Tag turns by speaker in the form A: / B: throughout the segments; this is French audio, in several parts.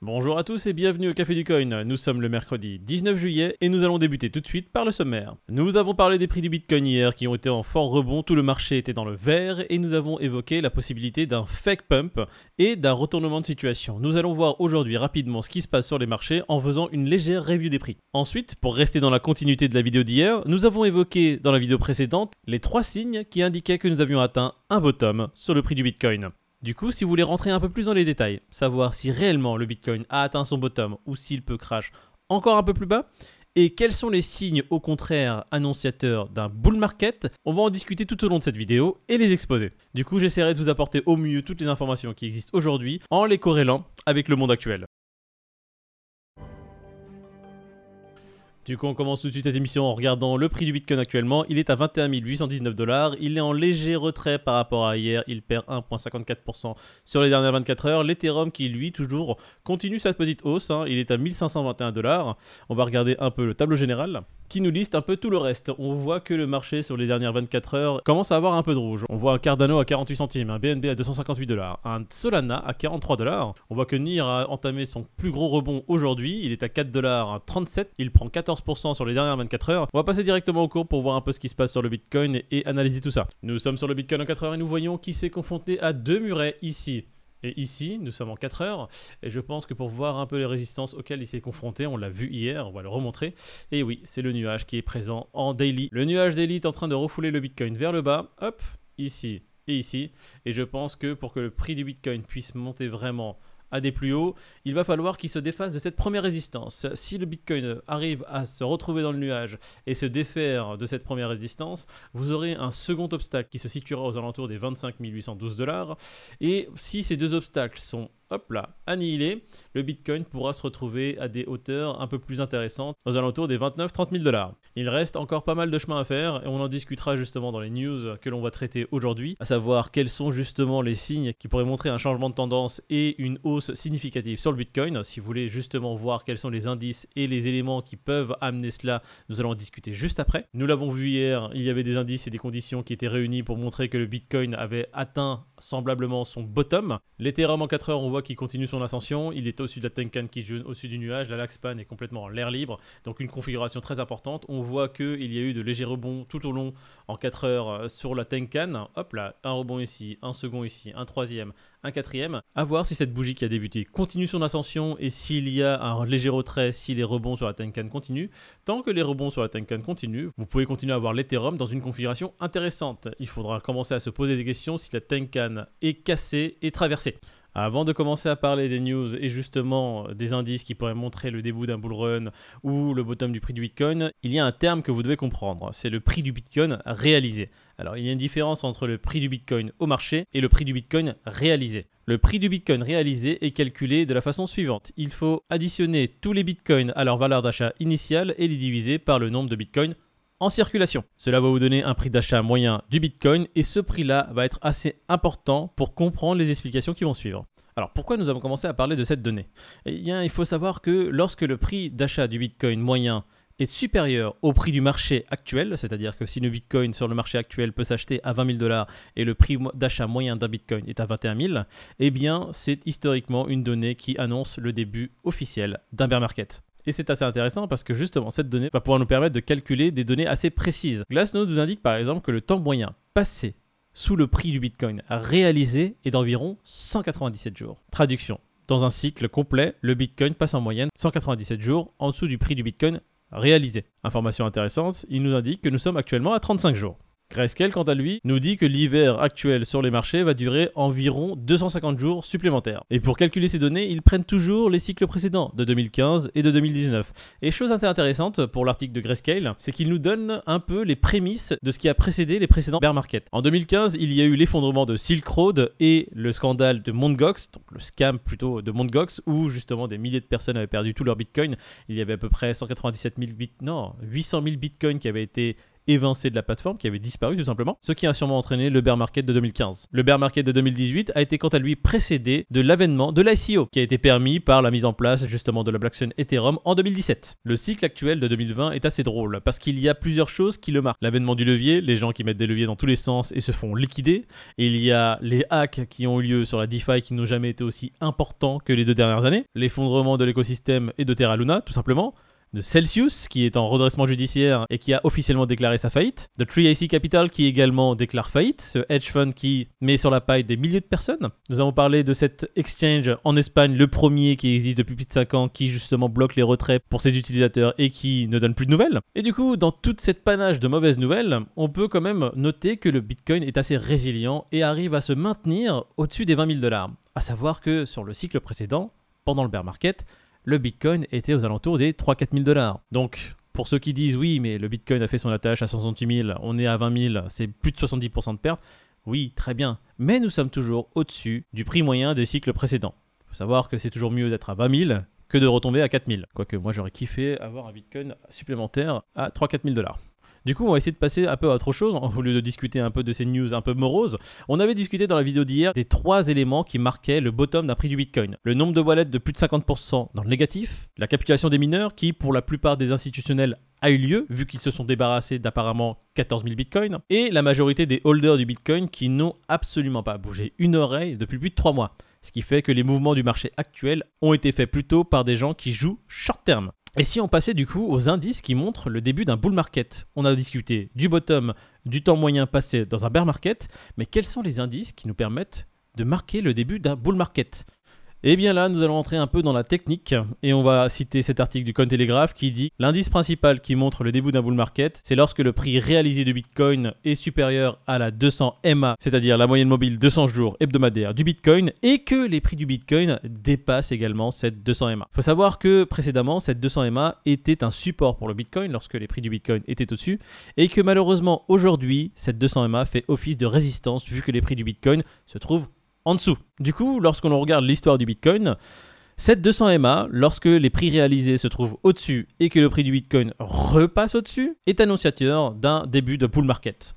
A: Bonjour à tous et bienvenue au Café du Coin. Nous sommes le mercredi 19 juillet et nous allons débuter tout de suite par le sommaire. Nous avons parlé des prix du Bitcoin hier qui ont été en fort rebond, tout le marché était dans le vert et nous avons évoqué la possibilité d'un fake pump et d'un retournement de situation. Nous allons voir aujourd'hui rapidement ce qui se passe sur les marchés en faisant une légère review des prix. Ensuite, pour rester dans la continuité de la vidéo d'hier, nous avons évoqué dans la vidéo précédente les trois signes qui indiquaient que nous avions atteint un bottom sur le prix du Bitcoin. Du coup, si vous voulez rentrer un peu plus dans les détails, savoir si réellement le Bitcoin a atteint son bottom ou s'il peut crash encore un peu plus bas, et quels sont les signes au contraire annonciateurs d'un bull market, on va en discuter tout au long de cette vidéo et les exposer. Du coup, j'essaierai de vous apporter au mieux toutes les informations qui existent aujourd'hui en les corrélant avec le monde actuel. Du coup, on commence tout de suite cette émission en regardant le prix du Bitcoin actuellement. Il est à 21 819 dollars. Il est en léger retrait par rapport à hier. Il perd 1,54% sur les dernières 24 heures. L'Ethereum qui, lui, toujours continue sa petite hausse. Hein. Il est à 1521 dollars. On va regarder un peu le tableau général qui nous liste un peu tout le reste. On voit que le marché sur les dernières 24 heures commence à avoir un peu de rouge. On voit un Cardano à 48 centimes, un BNB à 258 dollars, un Solana à 43 dollars. On voit que NIR a entamé son plus gros rebond aujourd'hui. Il est à 4 dollars 37. Il prend 14% sur les dernières 24 heures. On va passer directement au cours pour voir un peu ce qui se passe sur le Bitcoin et analyser tout ça. Nous sommes sur le Bitcoin en 4 heures et nous voyons qui s'est confronté à deux murets ici. Et ici, nous sommes en 4 heures, et je pense que pour voir un peu les résistances auxquelles il s'est confronté, on l'a vu hier, on va le remontrer. Et oui, c'est le nuage qui est présent en daily. Le nuage daily est en train de refouler le Bitcoin vers le bas, hop, ici et ici. Et je pense que pour que le prix du Bitcoin puisse monter vraiment à des plus hauts, il va falloir qu'il se défasse de cette première résistance. Si le Bitcoin arrive à se retrouver dans le nuage et se défaire de cette première résistance, vous aurez un second obstacle qui se situera aux alentours des 25 812 dollars. Et si ces deux obstacles sont hop là, annihilé, le Bitcoin pourra se retrouver à des hauteurs un peu plus intéressantes, aux alentours des 29-30 000 dollars. Il reste encore pas mal de chemin à faire et on en discutera justement dans les news que l'on va traiter aujourd'hui, à savoir quels sont justement les signes qui pourraient montrer un changement de tendance et une hausse significative sur le Bitcoin. Si vous voulez justement voir quels sont les indices et les éléments qui peuvent amener cela, nous allons en discuter juste après. Nous l'avons vu hier, il y avait des indices et des conditions qui étaient réunis pour montrer que le Bitcoin avait atteint semblablement son bottom. L'Ethereum en 4 heures, on voit qui continue son ascension. Il est au-dessus de la Tenkan qui est au-dessus du nuage. La Laxpan est complètement en l'air libre. Donc une configuration très importante. On voit qu'il y a eu de légers rebonds tout au long en 4 heures euh, sur la Tenkan. Hop là, un rebond ici, un second ici, un troisième, un quatrième. À voir si cette bougie qui a débuté continue son ascension et s'il y a un léger retrait, si les rebonds sur la Tenkan continuent. Tant que les rebonds sur la Tenkan continuent, vous pouvez continuer à avoir l'Ethereum dans une configuration intéressante. Il faudra commencer à se poser des questions si la Tenkan est cassée et traversée. Avant de commencer à parler des news et justement des indices qui pourraient montrer le début d'un bull run ou le bottom du prix du Bitcoin, il y a un terme que vous devez comprendre, c'est le prix du Bitcoin réalisé. Alors il y a une différence entre le prix du Bitcoin au marché et le prix du Bitcoin réalisé. Le prix du Bitcoin réalisé est calculé de la façon suivante. Il faut additionner tous les Bitcoins à leur valeur d'achat initiale et les diviser par le nombre de Bitcoins en circulation. Cela va vous donner un prix d'achat moyen du Bitcoin et ce prix-là va être assez important pour comprendre les explications qui vont suivre. Alors pourquoi nous avons commencé à parler de cette donnée? Eh bien, il faut savoir que lorsque le prix d'achat du Bitcoin moyen est supérieur au prix du marché actuel, c'est-à-dire que si le Bitcoin sur le marché actuel peut s'acheter à 20 000 dollars et le prix d'achat moyen d'un Bitcoin est à 21 000, eh bien c'est historiquement une donnée qui annonce le début officiel d'un bear market. Et c'est assez intéressant parce que justement, cette donnée va pouvoir nous permettre de calculer des données assez précises. Glassnode vous indique par exemple que le temps moyen passé sous le prix du Bitcoin réalisé est d'environ 197 jours. Traduction. Dans un cycle complet, le Bitcoin passe en moyenne 197 jours en dessous du prix du Bitcoin réalisé. Information intéressante, il nous indique que nous sommes actuellement à 35 jours. Grayscale, quant à lui, nous dit que l'hiver actuel sur les marchés va durer environ 250 jours supplémentaires. Et pour calculer ces données, ils prennent toujours les cycles précédents, de 2015 et de 2019. Et chose intéressante pour l'article de Grayscale, c'est qu'il nous donne un peu les prémices de ce qui a précédé les précédents bear market. En 2015, il y a eu l'effondrement de Silk Road et le scandale de Mt. Donc le scam plutôt de Mt. Où justement des milliers de personnes avaient perdu tout leur bitcoin. Il y avait à peu près 197 000 bit, non, 800 000 bitcoins qui avaient été évincé de la plateforme, qui avait disparu tout simplement, ce qui a sûrement entraîné le bear market de 2015. Le bear market de 2018 a été quant à lui précédé de l'avènement de l'ICO, qui a été permis par la mise en place justement de la blockchain Ethereum en 2017. Le cycle actuel de 2020 est assez drôle, parce qu'il y a plusieurs choses qui le marquent. L'avènement du levier, les gens qui mettent des leviers dans tous les sens et se font liquider, il y a les hacks qui ont eu lieu sur la DeFi qui n'ont jamais été aussi importants que les deux dernières années, l'effondrement de l'écosystème et de Terra Luna, tout simplement, de Celsius, qui est en redressement judiciaire et qui a officiellement déclaré sa faillite, de 3AC Capital, qui également déclare faillite, ce hedge fund qui met sur la paille des milliers de personnes. Nous avons parlé de cet exchange en Espagne, le premier qui existe depuis plus de 5 ans, qui justement bloque les retraits pour ses utilisateurs et qui ne donne plus de nouvelles. Et du coup, dans toute cette panache de mauvaises nouvelles, on peut quand même noter que le Bitcoin est assez résilient et arrive à se maintenir au-dessus des 20 000 dollars. À savoir que sur le cycle précédent, pendant le bear market, le Bitcoin était aux alentours des 3-4 000 dollars. Donc, pour ceux qui disent oui, mais le Bitcoin a fait son attache à 168 000, on est à 20 000, c'est plus de 70% de perte. Oui, très bien. Mais nous sommes toujours au-dessus du prix moyen des cycles précédents. Il faut savoir que c'est toujours mieux d'être à 20 000 que de retomber à 4 000. Quoique moi j'aurais kiffé avoir un Bitcoin supplémentaire à 3-4 000 dollars. Du coup, on va essayer de passer un peu à autre chose, au lieu de discuter un peu de ces news un peu moroses. On avait discuté dans la vidéo d'hier des trois éléments qui marquaient le bottom d'un prix du Bitcoin. Le nombre de wallets de plus de 50% dans le négatif, la capitulation des mineurs qui, pour la plupart des institutionnels, a eu lieu, vu qu'ils se sont débarrassés d'apparemment 14 000 bitcoins, et la majorité des holders du bitcoin qui n'ont absolument pas bougé une oreille depuis plus de 3 mois. Ce qui fait que les mouvements du marché actuel ont été faits plutôt par des gens qui jouent short term. Et si on passait du coup aux indices qui montrent le début d'un bull market? On a discuté du bottom, du temps moyen passé dans un bear market, mais quels sont les indices qui nous permettent de marquer le début d'un bull market? Et eh bien là, nous allons entrer un peu dans la technique et on va citer cet article du Cointelegraph qui dit l'indice principal qui montre le début d'un bull market, c'est lorsque le prix réalisé de Bitcoin est supérieur à la 200 MA, c'est-à-dire la moyenne mobile 200 jours hebdomadaire du Bitcoin et que les prix du Bitcoin dépassent également cette 200 MA. Il faut savoir que précédemment, cette 200 MA était un support pour le Bitcoin lorsque les prix du Bitcoin étaient au-dessus et que malheureusement aujourd'hui, cette 200 MA fait office de résistance vu que les prix du Bitcoin se trouvent en dessous. Du coup, lorsqu'on regarde l'histoire du Bitcoin, cette 200 MA, lorsque les prix réalisés se trouvent au-dessus et que le prix du Bitcoin repasse au-dessus, est annonciateur d'un début de bull market.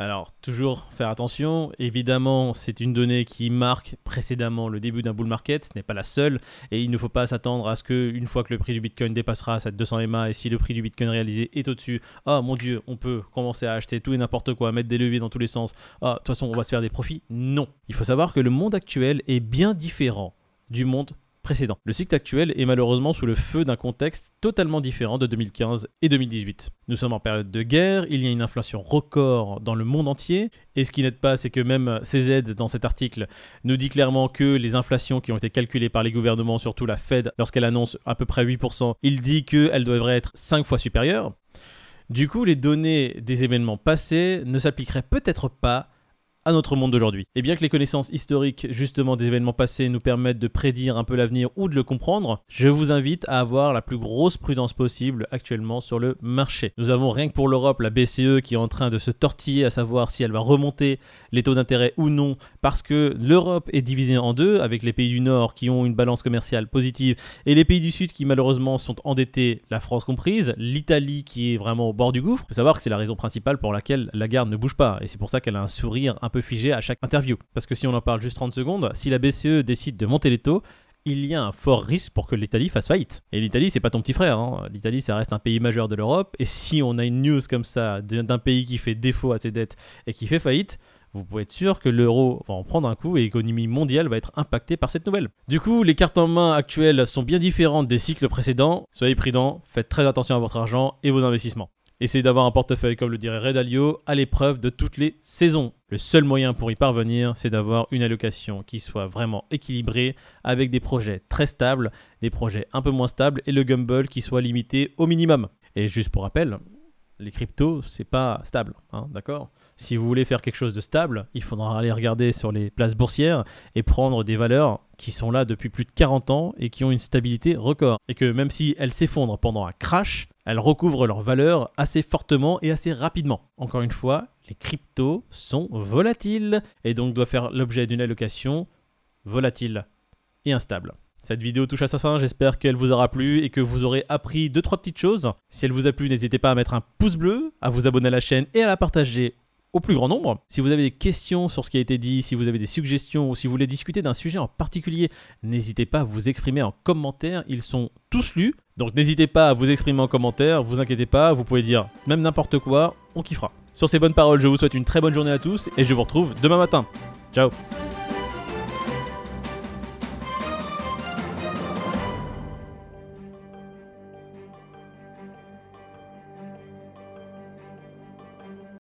A: Alors, toujours faire attention. Évidemment, c'est une donnée qui marque précédemment le début d'un bull market. Ce n'est pas la seule. Et il ne faut pas s'attendre à ce que, une fois que le prix du Bitcoin dépassera cette 200 MA et si le prix du Bitcoin réalisé est au-dessus, ah mon Dieu, on peut commencer à acheter tout et n'importe quoi, mettre des leviers dans tous les sens. Ah, de toute façon, on va se faire des profits. Non. Il faut savoir que le monde actuel est bien différent du monde Le cycle actuel est malheureusement sous le feu d'un contexte totalement différent de 2015 et 2018. Nous sommes en période de guerre, il y a une inflation record dans le monde entier, et ce qui n'aide pas, c'est que même CZ dans cet article nous dit clairement que les inflations qui ont été calculées par les gouvernements, surtout la Fed, lorsqu'elle annonce à peu près 8%, il dit qu'elles devraient être 5 fois supérieures. Du coup, les données des événements passés ne s'appliqueraient peut-être pas à notre monde d'aujourd'hui. Et bien que les connaissances historiques justement des événements passés nous permettent de prédire un peu l'avenir ou de le comprendre, je vous invite à avoir la plus grosse prudence possible actuellement sur le marché. Nous avons rien que pour l'Europe la BCE qui est en train de se tortiller à savoir si elle va remonter les taux d'intérêt ou non parce que l'Europe est divisée en deux avec les pays du Nord qui ont une balance commerciale positive et les pays du Sud qui malheureusement sont endettés, la France comprise, l'Italie qui est vraiment au bord du gouffre. Il faut savoir que c'est la raison principale pour laquelle la garde ne bouge pas et c'est pour ça qu'elle a un sourire un peu figé à chaque interview. Parce que si on en parle juste 30 secondes, si la BCE décide de monter les taux, il y a un fort risque pour que l'Italie fasse faillite. Et l'Italie, c'est pas ton petit frère. Hein. L'Italie, ça reste un pays majeur de l'Europe. Et si on a une news comme ça d'un pays qui fait défaut à ses dettes et qui fait faillite, vous pouvez être sûr que l'euro va en prendre un coup et l'économie mondiale va être impactée par cette nouvelle. Du coup, les cartes en main actuelles sont bien différentes des cycles précédents. Soyez prudents, faites très attention à votre argent et vos investissements. Essayez d'avoir un portefeuille, comme le dirait Red Alio, à l'épreuve de toutes les saisons. Le seul moyen pour y parvenir, c'est d'avoir une allocation qui soit vraiment équilibrée, avec des projets très stables, des projets un peu moins stables, et le gumble qui soit limité au minimum. Et juste pour rappel, les cryptos, c'est pas stable, hein, d'accord? Si vous voulez faire quelque chose de stable, il faudra aller regarder sur les places boursières et prendre des valeurs qui sont là depuis plus de 40 ans et qui ont une stabilité record. Et que même si elles s'effondrent pendant un crash, elles recouvrent leur valeur assez fortement et assez rapidement. Encore une fois, les cryptos sont volatiles et donc doivent faire l'objet d'une allocation volatile et instable. Cette vidéo touche à sa fin, j'espère qu'elle vous aura plu et que vous aurez appris 2-3 petites choses. Si elle vous a plu, n'hésitez pas à mettre un pouce bleu, à vous abonner à la chaîne et à la partager au plus grand nombre. Si vous avez des questions sur ce qui a été dit, si vous avez des suggestions ou si vous voulez discuter d'un sujet en particulier, n'hésitez pas à vous exprimer en commentaire, ils sont tous lus. Donc n'hésitez pas à vous exprimer en commentaire, vous inquiétez pas, vous pouvez dire même n'importe quoi, on kiffera. Sur ces bonnes paroles, je vous souhaite une très bonne journée à tous et je vous retrouve demain matin. Ciao